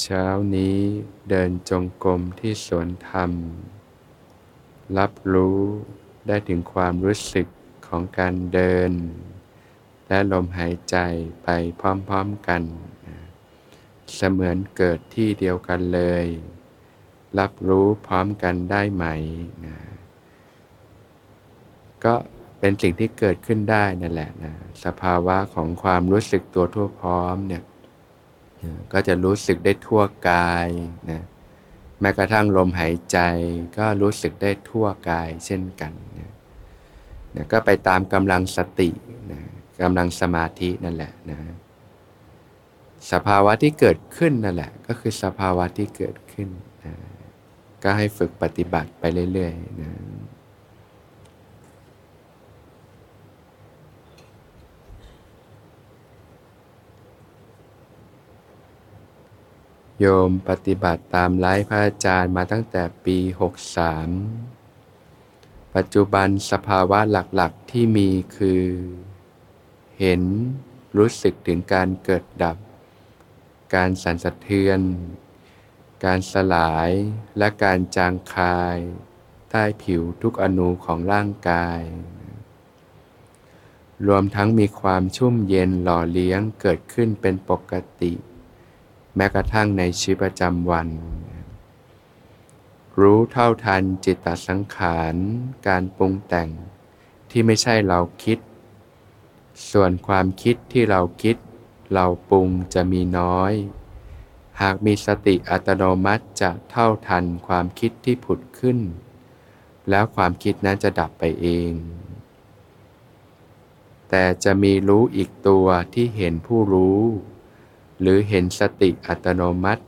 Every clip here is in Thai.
เช้านี้เดินจงกรมที่สวนธรรม รับรู้ได้ถึงความรู้สึกของการเดิน และลมหายใจไปพร้อมๆกัน เสมือนเกิดที่เดียวกันเลย รับรู้พร้อมกันได้ไหมนะก็เป็นสิ่งที่เกิดขึ้นได้นั่นแหละนะสภาวะของความรู้สึกตัวทั่วพร้อมเนี่ย ก็จะรู้สึกได้ทั่วกายนะแม้กระทั่งลมหายใจก็รู้สึกได้ทั่วกายเช่นกันนะนะก็ไปตามกำลังสตินะกำลังสมาธินั่นแหละนะสภาวะที่เกิดขึ้นนั่นแหละ ก็คือสภาวะที่เกิดขึ้นนะก็ให้ฝึกปฏิบัติไปเรื่อยๆนะ โยมปฏิบัติตามไลฟ์พระอาจารย์มาตั้งแต่ปี 63 ปัจจุบันสภาวะหลักๆที่มีคือ เห็นรู้สึกถึงการเกิดดับ การสั่นสะเทือน การสลายและการจางคาย ใต้ผิวทุกอนูของร่างกาย รวมทั้งมีความชุ่มเย็นหล่อเลี้ยงเกิดขึ้นเป็นปกติ แม้กระทั่งในชีวิตประจำวัน รู้เท่าทันจิตตสังขาร การปรุงแต่งที่ไม่ใช่เราคิด ส่วนความคิดที่เราคิด เราปรุงจะมีน้อย หากมีสติอัตโนมัติจะเท่าทันความคิดที่ผุดขึ้น แล้วความคิดนั้นจะดับไปเองแต่จะมีรู้อีกตัวที่เห็นผู้รู้ หรือเห็นสติอัตโนมัติ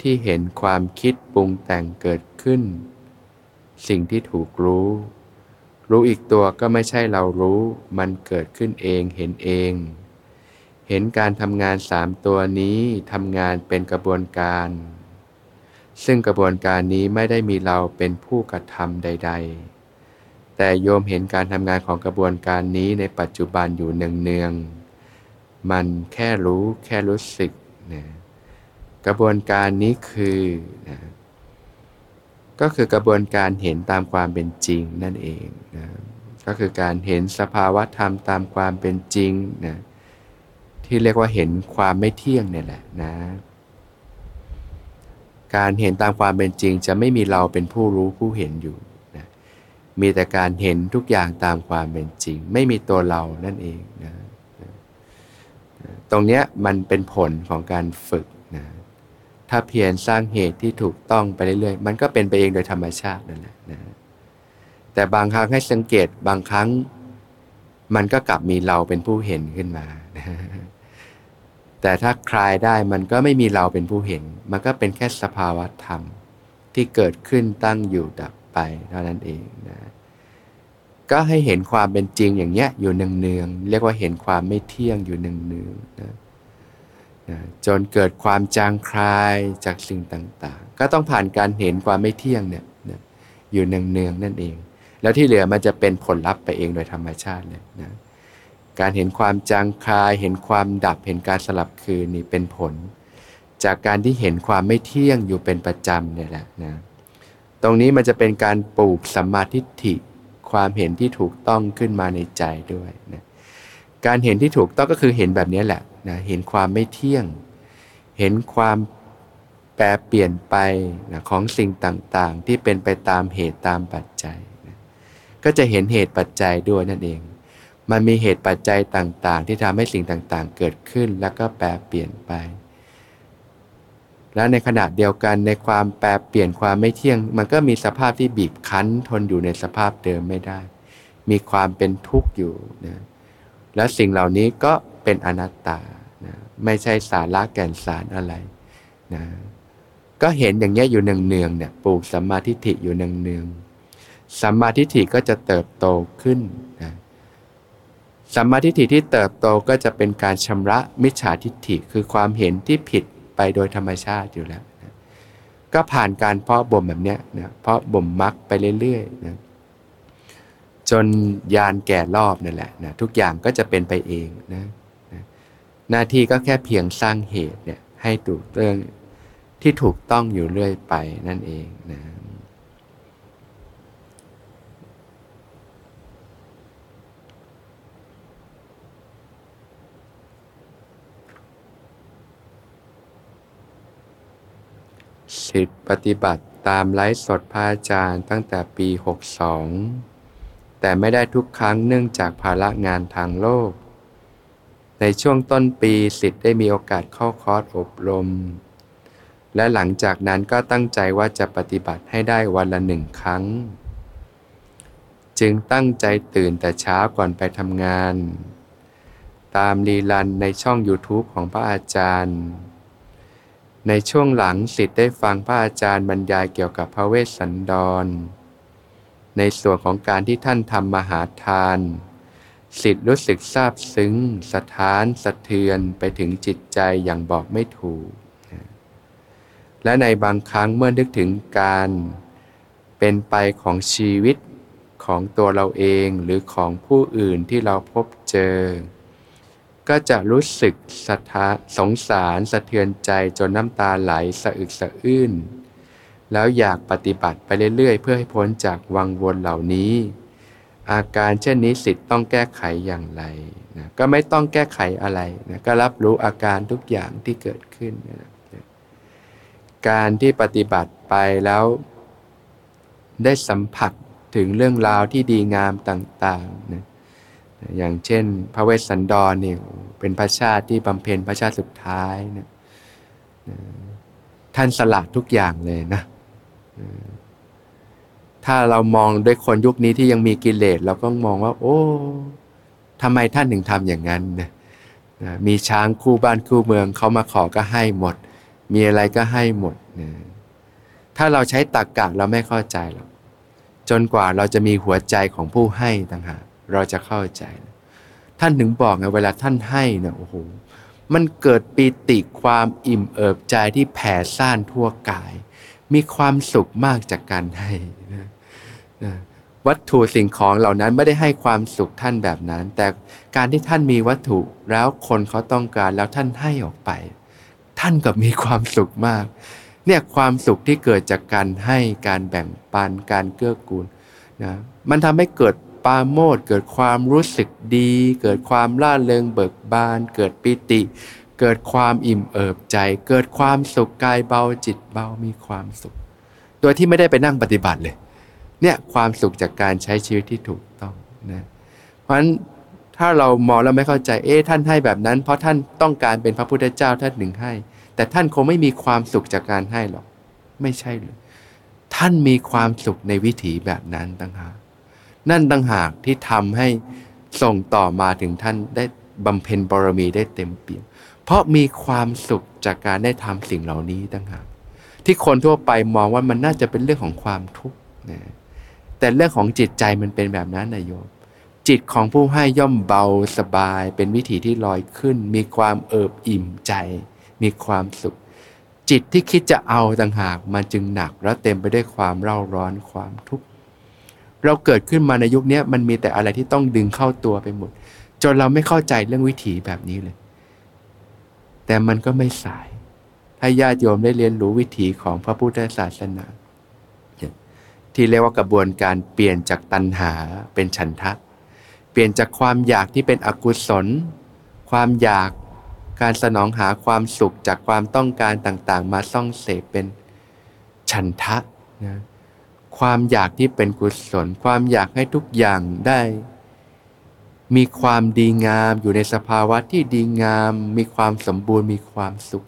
ที่เห็นความคิดปรุงแต่งเกิดขึ้น สิ่งที่ถูกรู้ รู้อีกตัวก็ไม่ใช่เรารู้ มันเกิดขึ้นเองเห็นเอง เห็นการทำงานสามตัวนี้ทำงานเป็นกระบวนการ ซึ่งกระบวนการนี้ไม่ได้มีเราเป็นผู้กระทำใด ๆแต่โยมเห็นการทำงานของกระบวนการนี้ในปัจจุบันอยู่เนืองๆ มันแค่รู้แค่รู้สึกนะกระบวนการนี้คือนะก็คือกระบวนการเห็นตามความเป็นจริงนั่นเองนะก็คือการเห็นสภาวะธรรมตามความเป็นจริงนะที่เรียกว่าเห็นความไม่เที่ยงเนี่ยแหละนะ การเห็นตามความเป็นจริงจะไม่มีเราเป็นผู้รู้ผู้เห็นอยู่นะมีแต่การเห็นทุกอย่างตามความเป็นจริง ไม่มีตัวเรานั่นเองนะ ตรงนี้มันเป็นผลของการฝึกนะถ้าเพียรสร้างเหตุที่ถูกต้องไปเรื่อยๆ มันก็เป็นไปเองโดยธรรมชาตินั่นแหละนะแต่บางครั้งให้สังเกตบางครั้ง มันก็กลับมีเราเป็นผู้เห็นขึ้นมานะแต่ถ้าคลายได้มันก็ไม่มีเราเป็นผู้เห็น มันก็เป็นแค่สภาวะธรรมที่เกิดขึ้นตั้งอยู่ดับไปเท่านั้นเองนะ ก็ให้เห็นความเป็นจริงอย่างเนี้ยอยู่เนืองๆเรียกว่าเห็นความไม่เที่ยงอยู่เนืองๆนะนะจนเกิดความจางคลายจากสิ่งต่างๆ ก็ต้องผ่านการเห็นความไม่เที่ยงเนี่ยนะอยู่เนืองๆนั่นเอง แล้วที่เหลือมันจะเป็นผลลัพธ์ไปเองโดยธรรมชาติเลยนะการเห็นความจางคลาย เห็นความดับ เห็นการสลับคืนนี่เป็นผล จากการที่เห็นความไม่เที่ยงอยู่เป็นประจำเนี่ยแหละนะตรงนี้มันจะเป็นการปลูกสัมมาทิฏฐิ ความเห็นที่ถูกต้องขึ้นมาในใจด้วยนะการเห็นที่ถูกต้องก็คือเห็นแบบนี้แหละนะเห็นความไม่เที่ยง เห็นความแปรเปลี่ยนไปนะของสิ่งต่างๆ ที่เป็นไปตามเหตุตามปัจจัยนะก็จะเห็นเหตุปัจจัยด้วยนั่นเอง มันมีเหตุปัจจัยต่างๆ ที่ทำให้สิ่งต่างๆ เกิดขึ้นแล้วก็แปรเปลี่ยนไป แล้วในขณะเดียวกันในความแปรเปลี่ยนความไม่เที่ยง มันก็มีสภาพที่บีบคั้นทนอยู่ในสภาพเดิมไม่ได้ มีความเป็นทุกข์อยู่นะและสิ่งเหล่านี้ก็เป็นอนัตตานะไม่ใช่สาระแก่นสารอะไรนะก็เห็นอย่างนี้อยู่เนืองๆเนี่ยปลูกสัมมาทิฏฐิอยู่เนืองๆสัมมาทิฏฐิก็จะเติบโตขึ้นนะสัมมาทิฏฐิที่เติบโตก็จะเป็นการชำระมิจฉาทิฏฐิคือความเห็นที่ผิด ไปโดยธรรมชาติอยู่แล้วนะก็ผ่านการเพาะบ่มแบบเนี้ยนะเพาะบ่มมักไปเรื่อยๆนะจนยานแก่รอบนั่นแหละนะทุกอย่างก็จะเป็นไปเองนะนะหน้าที่ก็แค่เพียงสร้างเหตุเนี่ยให้ถูกเรื่องที่ถูกต้องอยู่เรื่อยไปนั่นเองนะ สิทธิปฏิบัติตามไลฟ์สดพระอาจารย์ตั้งแต่ปี 62 แต่ไม่ได้ทุกครั้งเนื่องจากภาระงานทางโลก ในช่วงต้นปีสิทธิ์ได้มีโอกาสเข้าคอร์สอบรม และหลังจากนั้นก็ตั้งใจว่าจะปฏิบัติให้ได้วันละหนึ่งครั้ง จึงตั้งใจตื่นแต่เช้าก่อนไปทำงาน ตามรีลันในช่อง YouTube ของพระอาจารย์ ในช่วงหลังสิทธิ์ได้ฟังพระอาจารย์บรรยายเกี่ยวกับพระเวสสันดร ในส่วนของการที่ท่านทำมหาทาน สิทธิ์รู้สึกซาบซึ้ง สะท้านสะเทือนไปถึงจิตใจอย่างบอกไม่ถูก และในบางครั้งเมื่อนึกถึงการเป็นไปของชีวิตของตัวเราเองหรือของผู้อื่นที่เราพบเจอ ก็จะรู้สึกสะทาสงสารสะเทือนใจจนน้ำตาไหลสะอึกสะอื้น แล้วอยากปฏิบัติไปเรื่อยๆ เพื่อให้พ้นจากวังวนเหล่านี้ อาการเช่นนี้สิทธิ์ต้องแก้ไขอย่างไรนะก็ไม่ต้องแก้ไขอะไรนะก็รับรู้อาการทุกอย่างที่เกิดขึ้นนะการที่ปฏิบัติไปแล้ว ได้สัมผัสถึงเรื่องราวที่ดีงามต่างๆนะ อย่างเช่น พระเวสสันดรเนี่ยเป็นพระชาติที่บำเพ็ญพระชาติสุดท้ายนะท่านสละทุกอย่างเลยนะถ้าเรามองด้วยคนยุคนี้ที่ยังมีกิเลสเราก็มองว่า โอ้ทำไมท่านถึงทำอย่างนั้นนะมีช้างคู่บ้านคู่เมืองเขามาขอก็ให้หมด มีอะไรก็ให้หมดนะถ้าเราใช้ตรกกะเราไม่เข้าใจหรอกจนกว่าเราจะมีหัวใจของผู้ให้ต่างหาก เราจะเข้าใจ ท่านถึงบอกไงเวลาท่านให้เนี่ยโอ้โหมันเกิดปีติความอิ่มเอิบใจที่แผ่ซ่านทั่วกาย มีความสุขมากจากการให้นะนะวัตถุสิ่งของเหล่านั้นไม่ได้ให้ความสุขท่านแบบนั้น แต่การที่ท่านมีวัตถุแล้วคนเขาต้องการแล้วท่านให้ออกไป ท่านก็มีความสุขมาก เนี่ยความสุขที่เกิดจากการให้การแบ่งปันการเกื้อกูลนะมันทำให้เกิด ปาโมดเกิดความรู้สึกดี เกิดความล่าเริงเบิกบาน เกิดปิติ เกิดความอิ่มเอิบใจ เกิดความสุขกายเบาจิตเบามีความสุข โดยที่ไม่ได้ไปนั่งปฏิบัติเลย เนี่ยความสุขจากการใช้ชีวิตที่ถูกต้องนะเพราะฉะนั้นถ้าเรามองแล้วไม่เข้าใจเอ๊ะท่านให้แบบนั้น เพราะท่านต้องการเป็นพระพุทธเจ้าท่านหนึ่งให้ แต่ท่านคงไม่มีความสุขจากการให้หรอก ไม่ใช่เลยท่านมีความสุขในวิถีแบบนั้นต่างหาก นั่นต่างหากที่ทำให้ส่งต่อมาถึงท่านได้บำเพ็ญบารมีได้เต็มเปี่ยม เพราะมีความสุขจากการได้ทำสิ่งเหล่านี้ต่างหากที่คนทั่วไปมองว่ามันน่าจะเป็นเรื่องของความทุกข์นะแต่เรื่องของจิตใจมันเป็นแบบนั้นนายโยม จิตของผู้ให้ย่อมเบาสบาย เป็นวิถีที่ลอยขึ้น มีความเอิบอิ่มใจ มีความสุข จิตที่คิดจะเอาต่างหากมันจึงหนัก แล้วเต็มไปด้วยความเร่าร้อนความทุกข์ เราเกิดขึ้นมาในยุคนี้มันมีแต่อะไรที่ต้องดึงเข้าตัวไปหมด จนเราไม่เข้าใจเรื่องวิถีแบบนี้เลย แต่มันก็ไม่สาย ถ้าญาติโยมได้เรียนรู้วิถีของพระพุทธศาสนา ที่เรียกว่ากระบวนการเปลี่ยนจากตัณหาเป็นฉันทะ เปลี่ยนจากความอยากที่เป็นอกุศล ความอยากการสนองหาความสุขจากความต้องการต่างๆ มาซ่องเสพเป็นฉันทะนะ ความอยากที่เป็นกุศล ความอยากให้ทุกอย่างได้ มีความดีงามอยู่ในสภาวะที่ดีงาม มีความสมบูรณ์ มีความสุข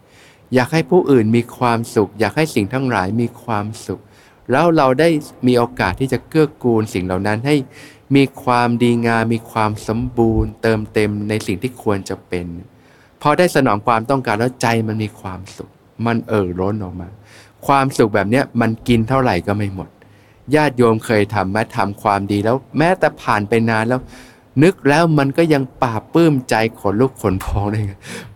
อยากให้ผู้อื่นมีความสุข อยากให้สิ่งทั้งหลายมีความสุข แล้วเราได้มีโอกาสที่จะเกื้อกูลสิ่งเหล่านั้นให้มีความดีงาม มีความสมบูรณ์ เติมเต็มในสิ่งที่ควรจะเป็นพอได้สนองความต้องการแล้วใจมันมีความสุข มันเอ่อร้นออกมา ความสุขแบบนี้มันกินเท่าไหร่ก็ไม่หมด ญาติโยมเคยทำแม้ทำความดีแล้วแม้แต่ผ่านไปนานแล้ว นึกแล้วมันก็ยังปราปื้มใจขนลุกขนพองเลย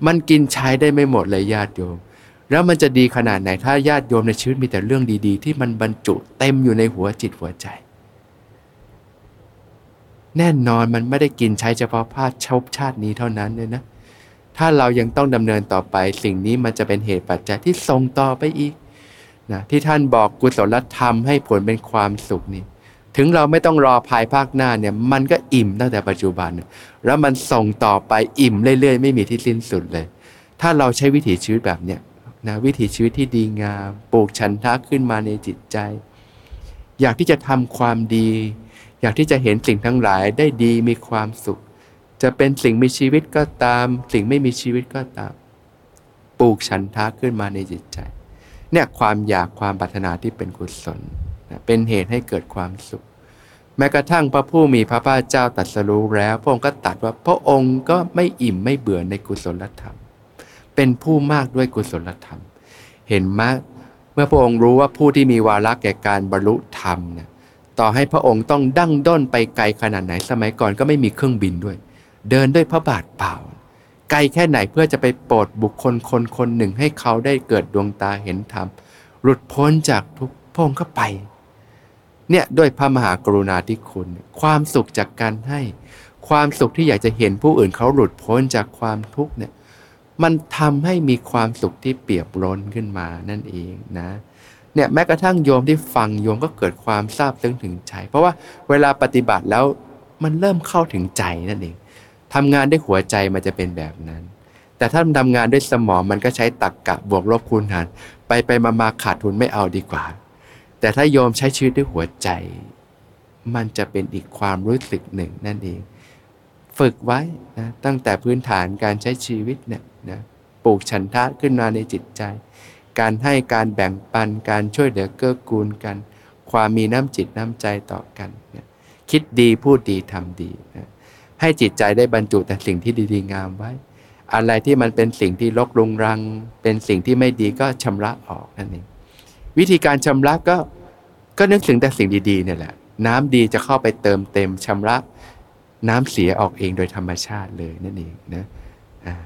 มันกินใช้ได้ไม่หมดเลยญาติโยม แล้วมันจะดีขนาดไหนถ้าญาติโยมในชีวิตมีแต่เรื่องดีๆ ที่มันบรรจุเต็มอยู่ในหัวจิตหัวใจ แน่นอนมันไม่ได้กินใช้เฉพาะพาดชบชาตินี้เท่านั้นเลยนะถ้าเรายังต้องดำเนินต่อไปสิ่งนี้มันจะเป็นเหตุปัจจัยที่ส่งต่อไปอีก นะที่ท่านบอกกุศลธรรมให้ผลเป็นความสุขนี่ถึงเราไม่ต้องรอภายภาคหน้าเนี่ยมันก็อิ่มตั้งแต่ปัจจุบัน แล้วมันส่งต่อไปอิ่มเรื่อยๆ ไม่มีที่สิ้นสุดเลย ถ้าเราใช้วิถีชีวิตแบบเนี้ยนะวิถีชีวิตที่ดีงามปลูกฉันทะขึ้นมาในจิตใจ อยากที่จะทำความดี อยากที่จะเห็นสิ่งทั้งหลายได้ดีมีความสุข จะเป็นสิ่งมีชีวิตก็ตาม สิ่งไม่มีชีวิตก็ตาม ปลูกฉันทะขึ้นมาในจิตใจ เนี่ยความอยากความปรารถนาที่เป็นกุศลเป็นเหตุให้เกิดความสุข แม้กระทั่งพระผู้มีพระภาคเจ้าตรัสรู้แล้ว พระองค์ก็ตรัสว่าพระองค์ก็ไม่อิ่มไม่เบื่อในกุศลธรรม เป็นผู้มากด้วยกุศลธรรม เห็นไหมเมื่อพระองค์รู้ว่าผู้ที่มีวาระแก่การบรรลุธรรมเนี่ยต่อให้พระองค์ต้องดั้งด้นไปไกลขนาดไหนสมัยก่อนก็ไม่มีเครื่องบินด้วย เดินด้วยพระบาทเปล่า ไกลแค่ไหนเพื่อจะไปโปรดบุคคลคนคนหนึ่งให้เขาได้เกิดดวงตาเห็นธรรม หลุดพ้นจากทุกพงค์ก็ไป เนี่ยด้วยพระมหากรุณาธิคุณ ความสุขจากการให้ ความสุขที่อยากจะเห็นผู้อื่นเขาหลุดพ้นจากความทุกข์เนี่ยมันทำให้มีความสุขที่เปียบล้นขึ้นมานั่นเองนะเนี่ยแม้กระทั่งโยมที่ฟังโยมก็เกิดความซาบซึ้งถึงใจ เพราะว่าเวลาปฏิบัติแล้วมันเริ่มเข้าถึงใจนั่นเอง ทำงานด้วยหัวใจมันจะเป็นแบบนั้น แต่ถ้าทำงานด้วยสมองมันก็ใช้ตักกะบวกลบคูณหาร ไปไปมามาขาดทุนไม่เอาดีกว่า แต่ถ้าโยมใช้ชีวิตด้วยหัวใจ มันจะเป็นอีกความรู้สึกหนึ่งนั่นเอง ฝึกไว้นะตั้งแต่พื้นฐานการใช้ชีวิตเนี่ยนะปลูกฉันทะขึ้นมาในจิตใจ การให้การแบ่งปันการช่วยเหลือเกื้อกูลกัน ความมีน้ำจิตน้ำใจต่อกันนะคิดดีพูดดีทำดีนะ ให้จิตใจได้บรรจุแต่สิ่งที่ดีๆงามไว้ อะไรที่มันเป็นสิ่งที่ลกรุงรัง เป็นสิ่งที่ไม่ดีก็ชำระออกนั่นเองวิธีการชำระก็ก็นึกถึงแต่สิ่งดีๆเนี่ยแหละ น้ำดีจะเข้าไปเติมเต็มชำระน้ำเสียออกเองโดยธรรมชาติเลยนั่นเองนะอ่า